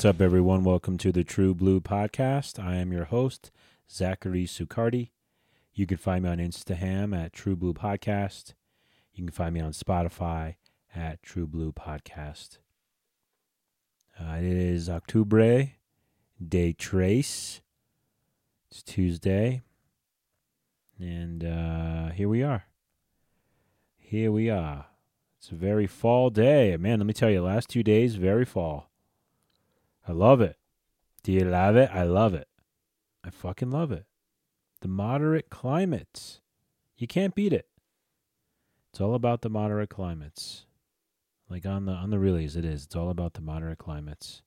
What's up, everyone? Welcome to the True Blue Podcast. I am your host, Zachary Sucardi. You can find me on Instagram at True Blue Podcast. You can find me on Spotify at True Blue Podcast. Uh, it is Octubre, day trace. It's Tuesday. And uh, here we are. Here we are. It's a very fall day. Man, let me tell you, last two days, very fall. I love it. Do you love it? I love it. I fucking love it. The moderate climates. You can't beat it. It's all about the moderate climates. Like on the on the reallys, it is. It's all about the moderate climates.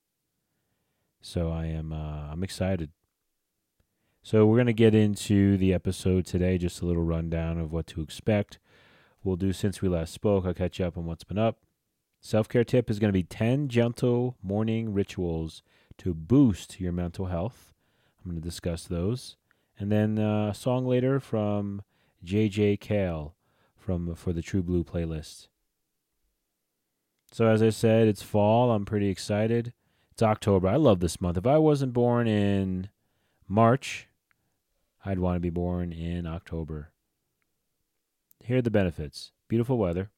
So I am uh, I'm excited. So we're gonna get into the episode today. Just a little rundown of what to expect. We'll do since we last spoke. I'll catch you up on what's been up. Self care tip is going to be 10 gentle morning rituals to boost your mental health. I'm going to discuss those. And then uh, a song later from JJ Cale from for the True Blue playlist. So as I said, it's fall. I'm pretty excited. It's October. I love this month. If I wasn't born in March, I'd want to be born in October. Here are the benefits. Beautiful weather.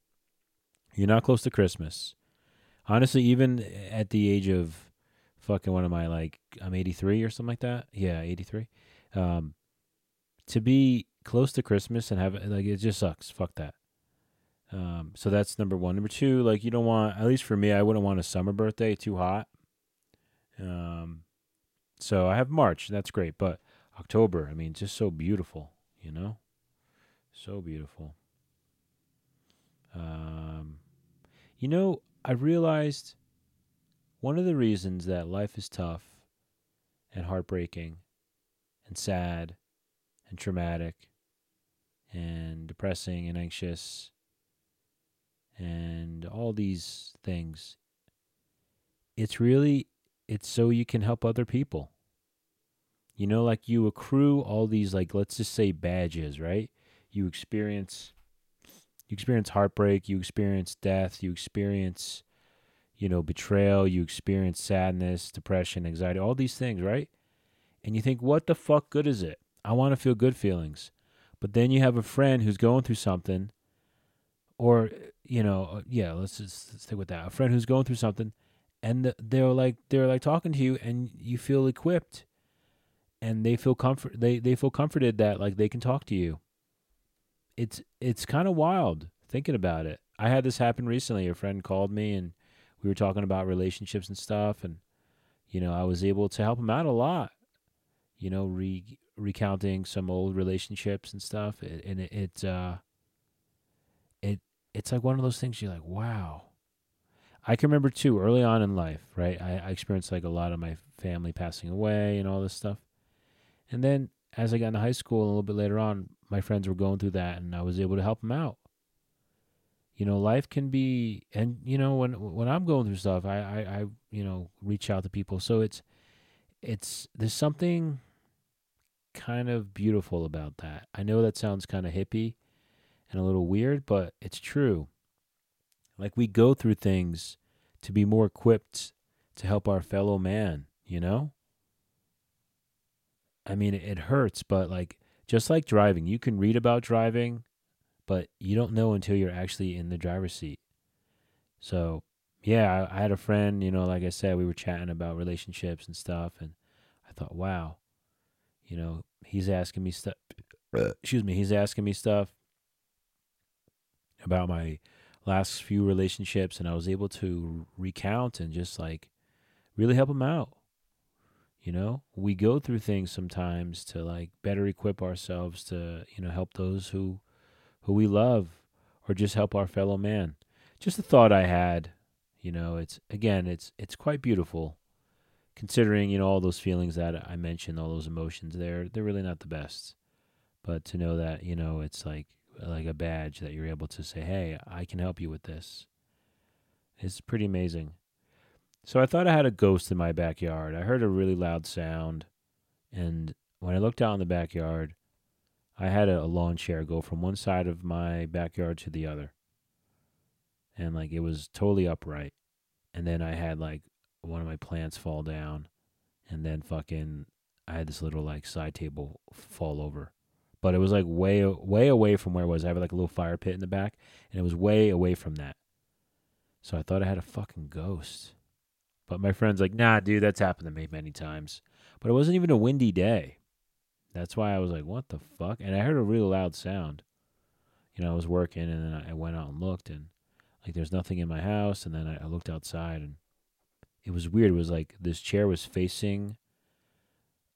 You're not close to Christmas. Honestly, even at the age of fucking what am I like? I'm 83 or something like that. Yeah, 83. Um, to be close to Christmas and have like it just sucks. Fuck that. Um, so that's number one. Number two, like you don't want, at least for me, I wouldn't want a summer birthday too hot. Um, so I have March. That's great, but October, I mean, just so beautiful, you know, so beautiful. Um, you know, I realized one of the reasons that life is tough and heartbreaking and sad and traumatic and depressing and anxious and all these things it's really it's so you can help other people. You know like you accrue all these like let's just say badges right? You experience you experience heartbreak, you experience death, you experience, you know, betrayal, you experience sadness, depression, anxiety, all these things, right? And you think, what the fuck good is it? I want to feel good feelings. But then you have a friend who's going through something, or, you know, uh, yeah, let's just stick with that. A friend who's going through something, and they're like, they're like talking to you, and you feel equipped. And they feel comfort. They they feel comforted that like they can talk to you it's it's kind of wild thinking about it. I had this happen recently. A friend called me and we were talking about relationships and stuff and you know, I was able to help him out a lot. You know, re- recounting some old relationships and stuff it, and it, it uh it it's like one of those things you're like, "Wow." I can remember too early on in life, right? I, I experienced like a lot of my family passing away and all this stuff. And then as I got into high school a little bit later on, my friends were going through that and I was able to help them out. You know, life can be, and you know, when when I'm going through stuff, I, I, I you know, reach out to people. So it's, it's there's something kind of beautiful about that. I know that sounds kind of hippie and a little weird, but it's true. Like we go through things to be more equipped to help our fellow man, you know? I mean, it hurts, but like just like driving, you can read about driving, but you don't know until you're actually in the driver's seat. So, yeah, I, I had a friend, you know, like I said, we were chatting about relationships and stuff, and I thought, wow, you know, he's asking me stuff. excuse me, he's asking me stuff about my last few relationships, and I was able to recount and just like really help him out. You know, we go through things sometimes to like better equip ourselves to, you know, help those who who we love or just help our fellow man. Just a thought I had, you know, it's again, it's it's quite beautiful considering, you know, all those feelings that I mentioned, all those emotions, they're they're really not the best. But to know that, you know, it's like like a badge that you're able to say, "Hey, I can help you with this." It's pretty amazing. So I thought I had a ghost in my backyard. I heard a really loud sound, and when I looked out in the backyard, I had a, lawn chair go from one side of my backyard to the other. And like it was totally upright. And then I had like one of my plants fall down, and then fucking I had this little like side table fall over, but it was like way way away from where it was. I have like a little fire pit in the back, and it was way away from that. So I thought I had a fucking ghost. But my friend's like, nah, dude, that's happened to me many times. But it wasn't even a windy day. That's why I was like, what the fuck? And I heard a really loud sound. You know, I was working and then I went out and looked and like there's nothing in my house. And then I, I looked outside and it was weird. It was like this chair was facing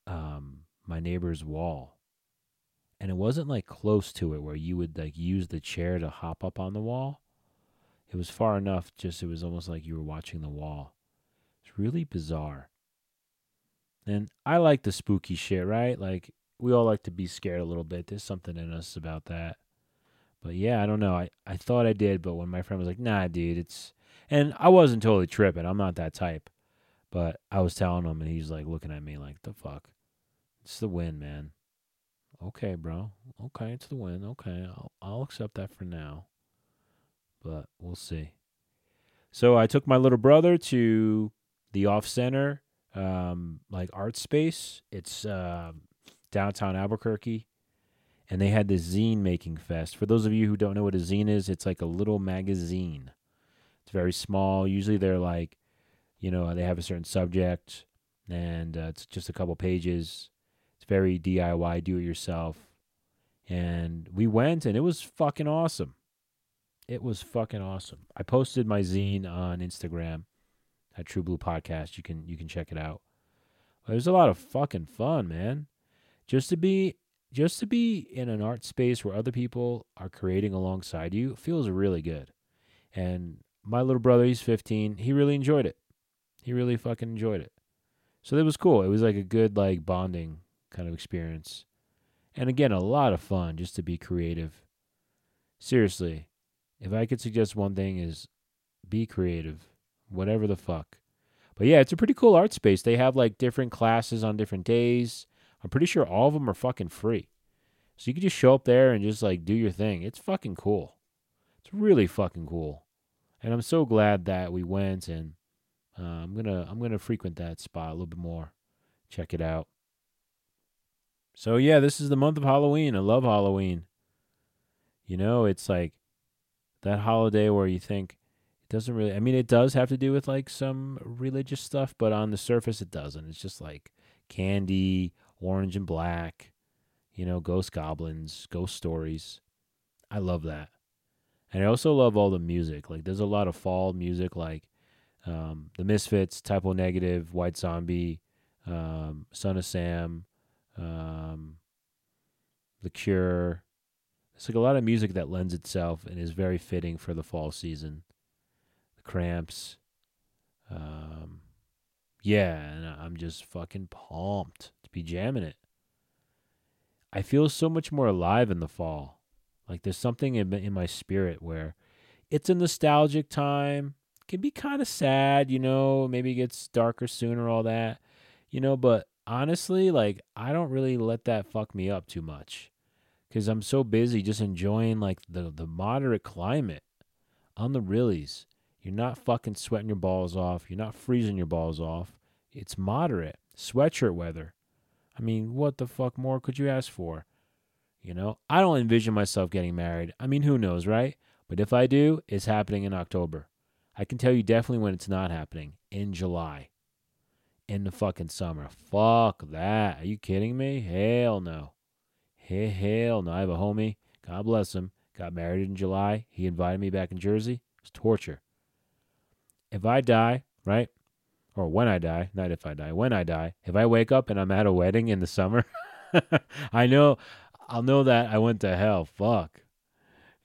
um, my neighbor's wall. And it wasn't like close to it where you would like use the chair to hop up on the wall. It was far enough, just it was almost like you were watching the wall. It's really bizarre. And I like the spooky shit, right? Like we all like to be scared a little bit. There's something in us about that. But yeah, I don't know. I, I thought I did, but when my friend was like, nah, dude, it's. And I wasn't totally tripping. I'm not that type. But I was telling him, and he's like looking at me like, the fuck? It's the wind, man. Okay, bro. Okay, it's the wind. Okay, I'll, I'll accept that for now. But we'll see. So I took my little brother to the off center, um, like art space. It's uh, downtown Albuquerque, and they had this zine making fest. For those of you who don't know what a zine is, it's like a little magazine. It's very small. Usually they're like, you know, they have a certain subject, and uh, it's just a couple pages. It's very DIY, do it yourself. And we went, and it was fucking awesome. It was fucking awesome. I posted my zine on Instagram at True Blue Podcast. You can you can check it out. It was a lot of fucking fun, man just to be just to be in an art space where other people are creating alongside you feels really good. And my little brother, he's 15, he really enjoyed it. He really fucking enjoyed it. So that was cool. It was like a good like bonding kind of experience. And again, a lot of fun just to be creative. Seriously, if I could suggest one thing is be creative, whatever the fuck. But yeah, it's a pretty cool art space. They have like different classes on different days. I'm pretty sure all of them are fucking free. So you can just show up there and just like do your thing. It's fucking cool. It's really fucking cool. And I'm so glad that we went and uh, I'm going to I'm going to frequent that spot a little bit more. Check it out. So yeah, this is the month of Halloween. I love Halloween. You know, it's like that holiday where you think doesn't really I mean it does have to do with like some religious stuff, but on the surface it doesn't. It's just like candy, orange and black, you know, ghost goblins, ghost stories. I love that. And I also love all the music. Like there's a lot of fall music like um, The Misfits, Type O Negative, White Zombie, um, Son of Sam, um, The Cure. It's like a lot of music that lends itself and is very fitting for the fall season. Cramps. Um, yeah, and I'm just fucking pumped to be jamming it. I feel so much more alive in the fall. Like there's something in, in my spirit where it's a nostalgic time. Can be kind of sad, you know, maybe it gets darker sooner, all that, you know, but honestly, like I don't really let that fuck me up too much because I'm so busy just enjoying like the, the moderate climate on the reallys. You're not fucking sweating your balls off. You're not freezing your balls off. It's moderate. Sweatshirt weather. I mean, what the fuck more could you ask for? You know, I don't envision myself getting married. I mean, who knows, right? But if I do, it's happening in October. I can tell you definitely when it's not happening in July. In the fucking summer. Fuck that. Are you kidding me? Hell no. Hell no. I have a homie. God bless him. Got married in July. He invited me back in Jersey. It was torture. If I die, right? or when I die, not if I die, when I die, if I wake up and I'm at a wedding in the summer, I know, I'll know that I went to hell. Fuck.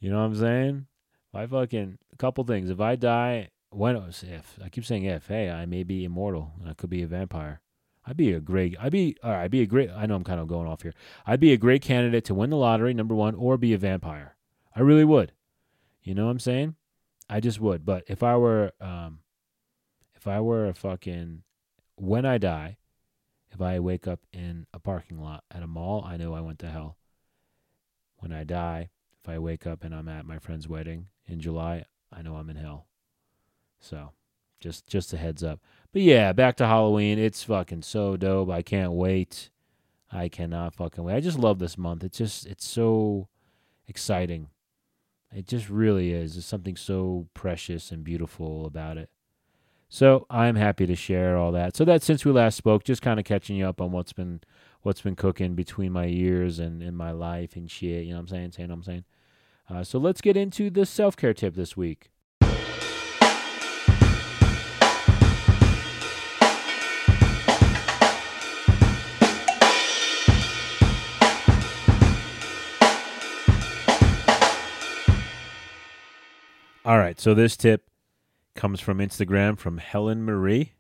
You know what I'm saying? I fucking, a couple things. If I die, when, if, I keep saying if, hey, I may be immortal and I could be a vampire. I'd be a great, I'd be, all right, I'd be a great, I know I'm kind of going off here. I'd be a great candidate to win the lottery, number one, or be a vampire. I really would. You know what I'm saying? I just would. But if I were, um, if I were a fucking when I die, if I wake up in a parking lot at a mall, I know I went to hell. When I die, if I wake up and I'm at my friend's wedding in July, I know I'm in hell. So, just just a heads up. But yeah, back to Halloween. It's fucking so dope. I can't wait. I cannot fucking wait. I just love this month. It's just it's so exciting. It just really is. There's something so precious and beautiful about it. So I'm happy to share all that. So that since we last spoke, just kind of catching you up on what's been what's been cooking between my ears and in my life and shit. You know what I'm saying? Saying what I'm saying. Uh, so let's get into the self care tip this week. All right, so this tip comes from Instagram from Helen Marie.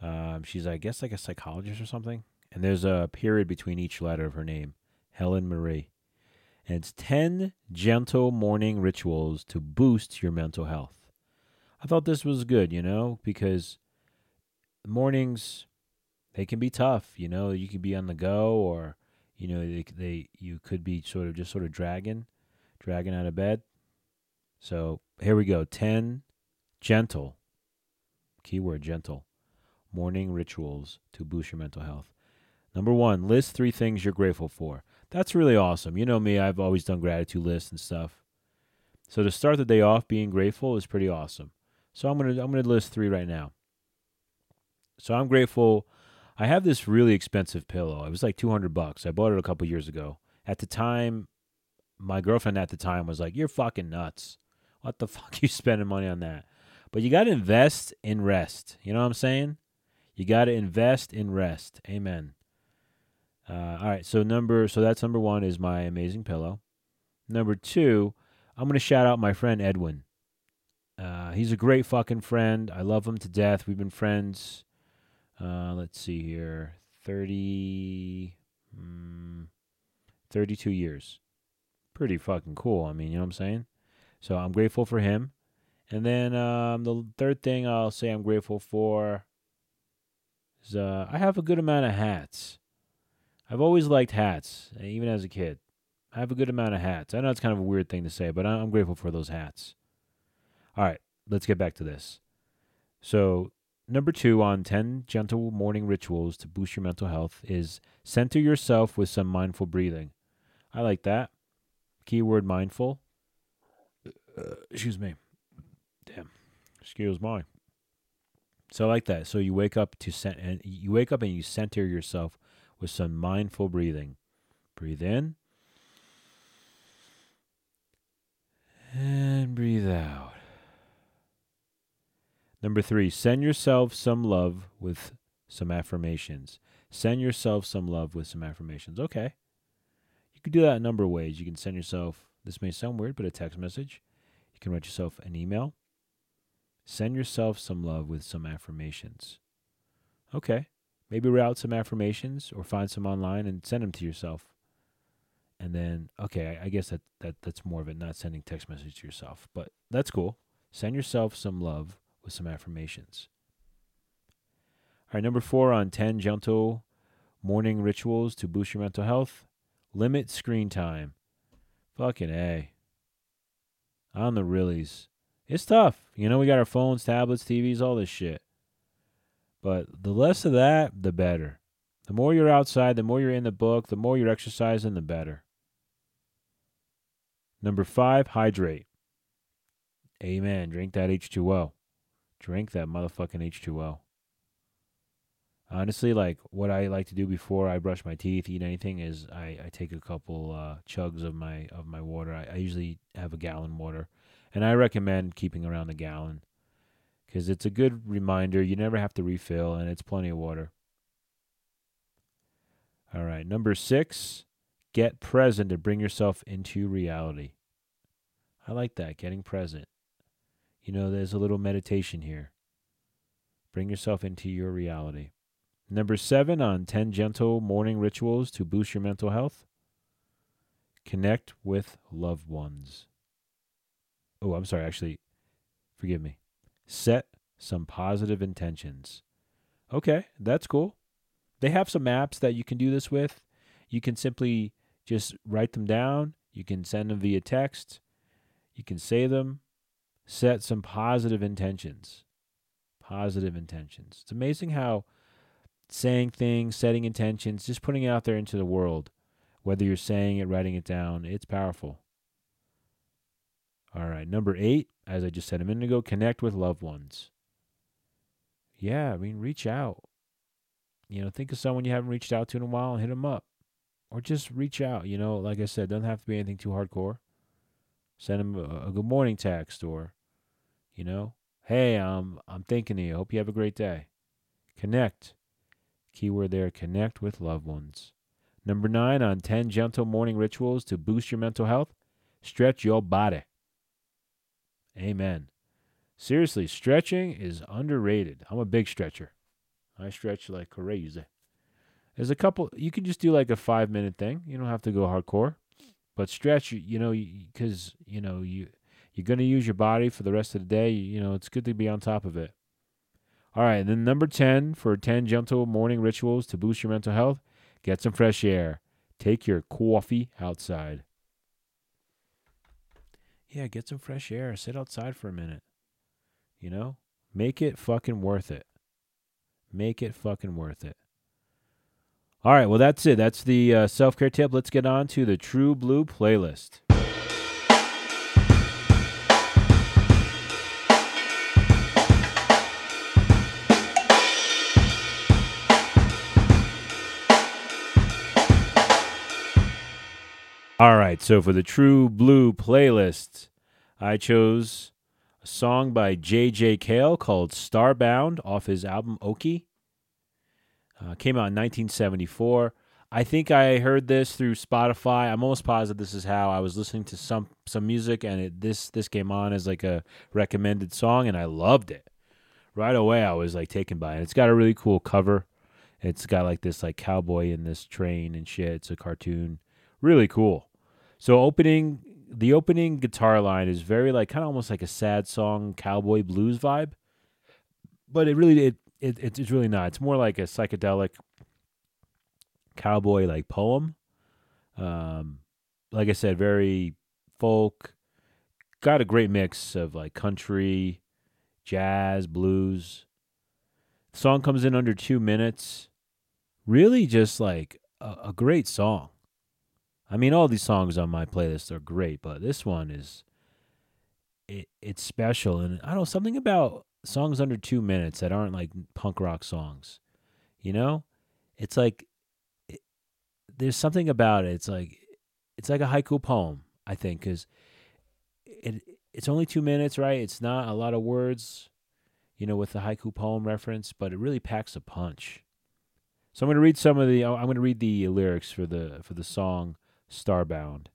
Um, she's, I guess, like a psychologist or something. And there's a period between each letter of her name, Helen Marie. And it's 10 gentle morning rituals to boost your mental health. I thought this was good, you know, because mornings, they can be tough. You know, you can be on the go or, you know, they, they you could be sort of just sort of dragging, dragging out of bed. So here we go 10 gentle, keyword gentle, morning rituals to boost your mental health. Number one, list three things you're grateful for. That's really awesome. You know me, I've always done gratitude lists and stuff. So to start the day off being grateful is pretty awesome. So I'm gonna I'm gonna list three right now. So I'm grateful. I have this really expensive pillow. It was like 200 bucks. I bought it a couple years ago. At the time, my girlfriend at the time was like, "You're fucking nuts. What the fuck you spending money on that?" But you got to invest in rest. You know what I'm saying? You got to invest in rest. Amen. Uh, all right, so number so that's number one is my amazing pillow. Number two, I'm gonna shout out my friend Edwin. Uh, he's a great fucking friend. I love him to death. We've been friends. Uh, let's see here, 30, mm, 32 years. Pretty fucking cool. I mean, you know what I'm saying? So I'm grateful for him. And then um, the third thing I'll say I'm grateful for is uh, I have a good amount of hats. I've always liked hats, even as a kid. I have a good amount of hats. I know it's kind of a weird thing to say, but I'm grateful for those hats. All right, let's get back to this. So, number two on 10 gentle morning rituals to boost your mental health is center yourself with some mindful breathing. I like that. Keyword mindful. Excuse me. Damn. Excuse me. So I like that. So you wake up to cent- and you wake up and you center yourself with some mindful breathing. Breathe in and breathe out. Number three, send yourself some love with some affirmations. Send yourself some love with some affirmations. Okay. You can do that a number of ways. You can send yourself, this may sound weird, but a text message. You can write yourself an email. Send yourself some love with some affirmations. Okay. Maybe write some affirmations or find some online and send them to yourself. And then, okay, I, I guess that, that that's more of it, not sending text message to yourself, but that's cool. Send yourself some love with some affirmations. All right, number four on 10 gentle morning rituals to boost your mental health limit screen time. Fucking A. On the reallys. It's tough. You know, we got our phones, tablets, TVs, all this shit. But the less of that, the better. The more you're outside, the more you're in the book, the more you're exercising, the better. Number five, hydrate. Amen. Drink that H2O. Drink that motherfucking H2O. Honestly, like what I like to do before I brush my teeth, eat anything, is I, I take a couple uh, chugs of my of my water. I, I usually have a gallon water, and I recommend keeping around a gallon because it's a good reminder. You never have to refill, and it's plenty of water. All right, number six, get present to bring yourself into reality. I like that, getting present. You know, there's a little meditation here. Bring yourself into your reality. Number seven on 10 gentle morning rituals to boost your mental health connect with loved ones. Oh, I'm sorry, actually, forgive me. Set some positive intentions. Okay, that's cool. They have some apps that you can do this with. You can simply just write them down. You can send them via text. You can say them. Set some positive intentions. Positive intentions. It's amazing how saying things, setting intentions, just putting it out there into the world, whether you're saying it, writing it down, it's powerful. All right, number eight, as I just said a minute ago, connect with loved ones. Yeah, I mean, reach out. You know, think of someone you haven't reached out to in a while and hit them up. Or just reach out. You know, like I said, doesn't have to be anything too hardcore. Send them a, a good morning text or, you know, hey, I'm I'm thinking of you. Hope you have a great day. Connect. Keyword there, connect with loved ones. Number nine on 10 gentle morning rituals to boost your mental health stretch your body. Amen. Seriously, stretching is underrated. I'm a big stretcher. I stretch like crazy. There's a couple, you can just do like a five minute thing. You don't have to go hardcore. But stretch, you know, because, you know, you, you're going to use your body for the rest of the day. You know, it's good to be on top of it. All right, then number 10 for 10 gentle morning rituals to boost your mental health get some fresh air. Take your coffee outside. Yeah, get some fresh air. Sit outside for a minute. You know, make it fucking worth it. Make it fucking worth it. All right, well, that's it. That's the uh, self care tip. Let's get on to the True Blue playlist. All right, so for the True Blue playlist, I chose a song by J.J. Cale called Starbound off his album Okie. Uh, came out in 1974. I think I heard this through Spotify. I'm almost positive this is how I was listening to some some music, and it, this this came on as like a recommended song, and I loved it. Right away, I was like taken by it. It's got a really cool cover. It's got like this like cowboy in this train and shit. It's a cartoon really cool. So opening the opening guitar line is very like kind of almost like a sad song cowboy blues vibe, but it really it, it it's really not. It's more like a psychedelic cowboy like poem. Um, like I said, very folk. Got a great mix of like country, jazz, blues. The song comes in under two minutes. Really, just like a, a great song. I mean, all these songs on my playlist are great, but this one is it it's special, and I don't know something about songs under two minutes that aren't like punk rock songs. You know, it's like it, there's something about it. It's like it's like a haiku poem. I think because it it's only two minutes, right? It's not a lot of words, you know, with the haiku poem reference, but it really packs a punch. So I'm going to read some of the. I'm going to read the lyrics for the for the song starbound.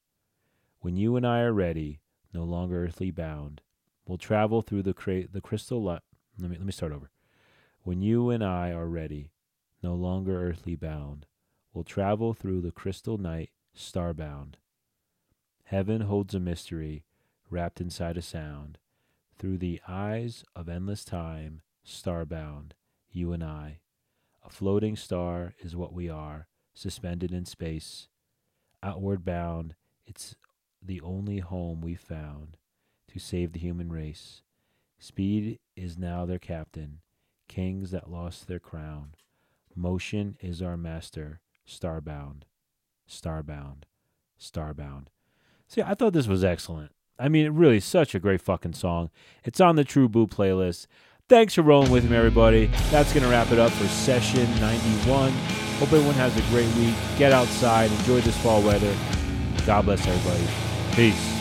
When you and I are ready, no longer earthly bound, we'll travel through the cra- the crystal light. Let me let me start over. When you and I are ready, no longer earthly bound, we'll travel through the crystal night, starbound. Heaven holds a mystery, wrapped inside a sound. Through the eyes of endless time, starbound, you and I. A floating star is what we are, suspended in space, outward bound, it's the only home we've found to save the human race. Speed is now their captain, kings that lost their crown. Motion is our master, starbound, starbound, starbound. See, I thought this was excellent. I mean, it really, is such a great fucking song. It's on the True Blue playlist. Thanks for rolling with me, everybody. That's going to wrap it up for session 91. Hope everyone has a great week. Get outside, enjoy this fall weather. God bless everybody. Peace.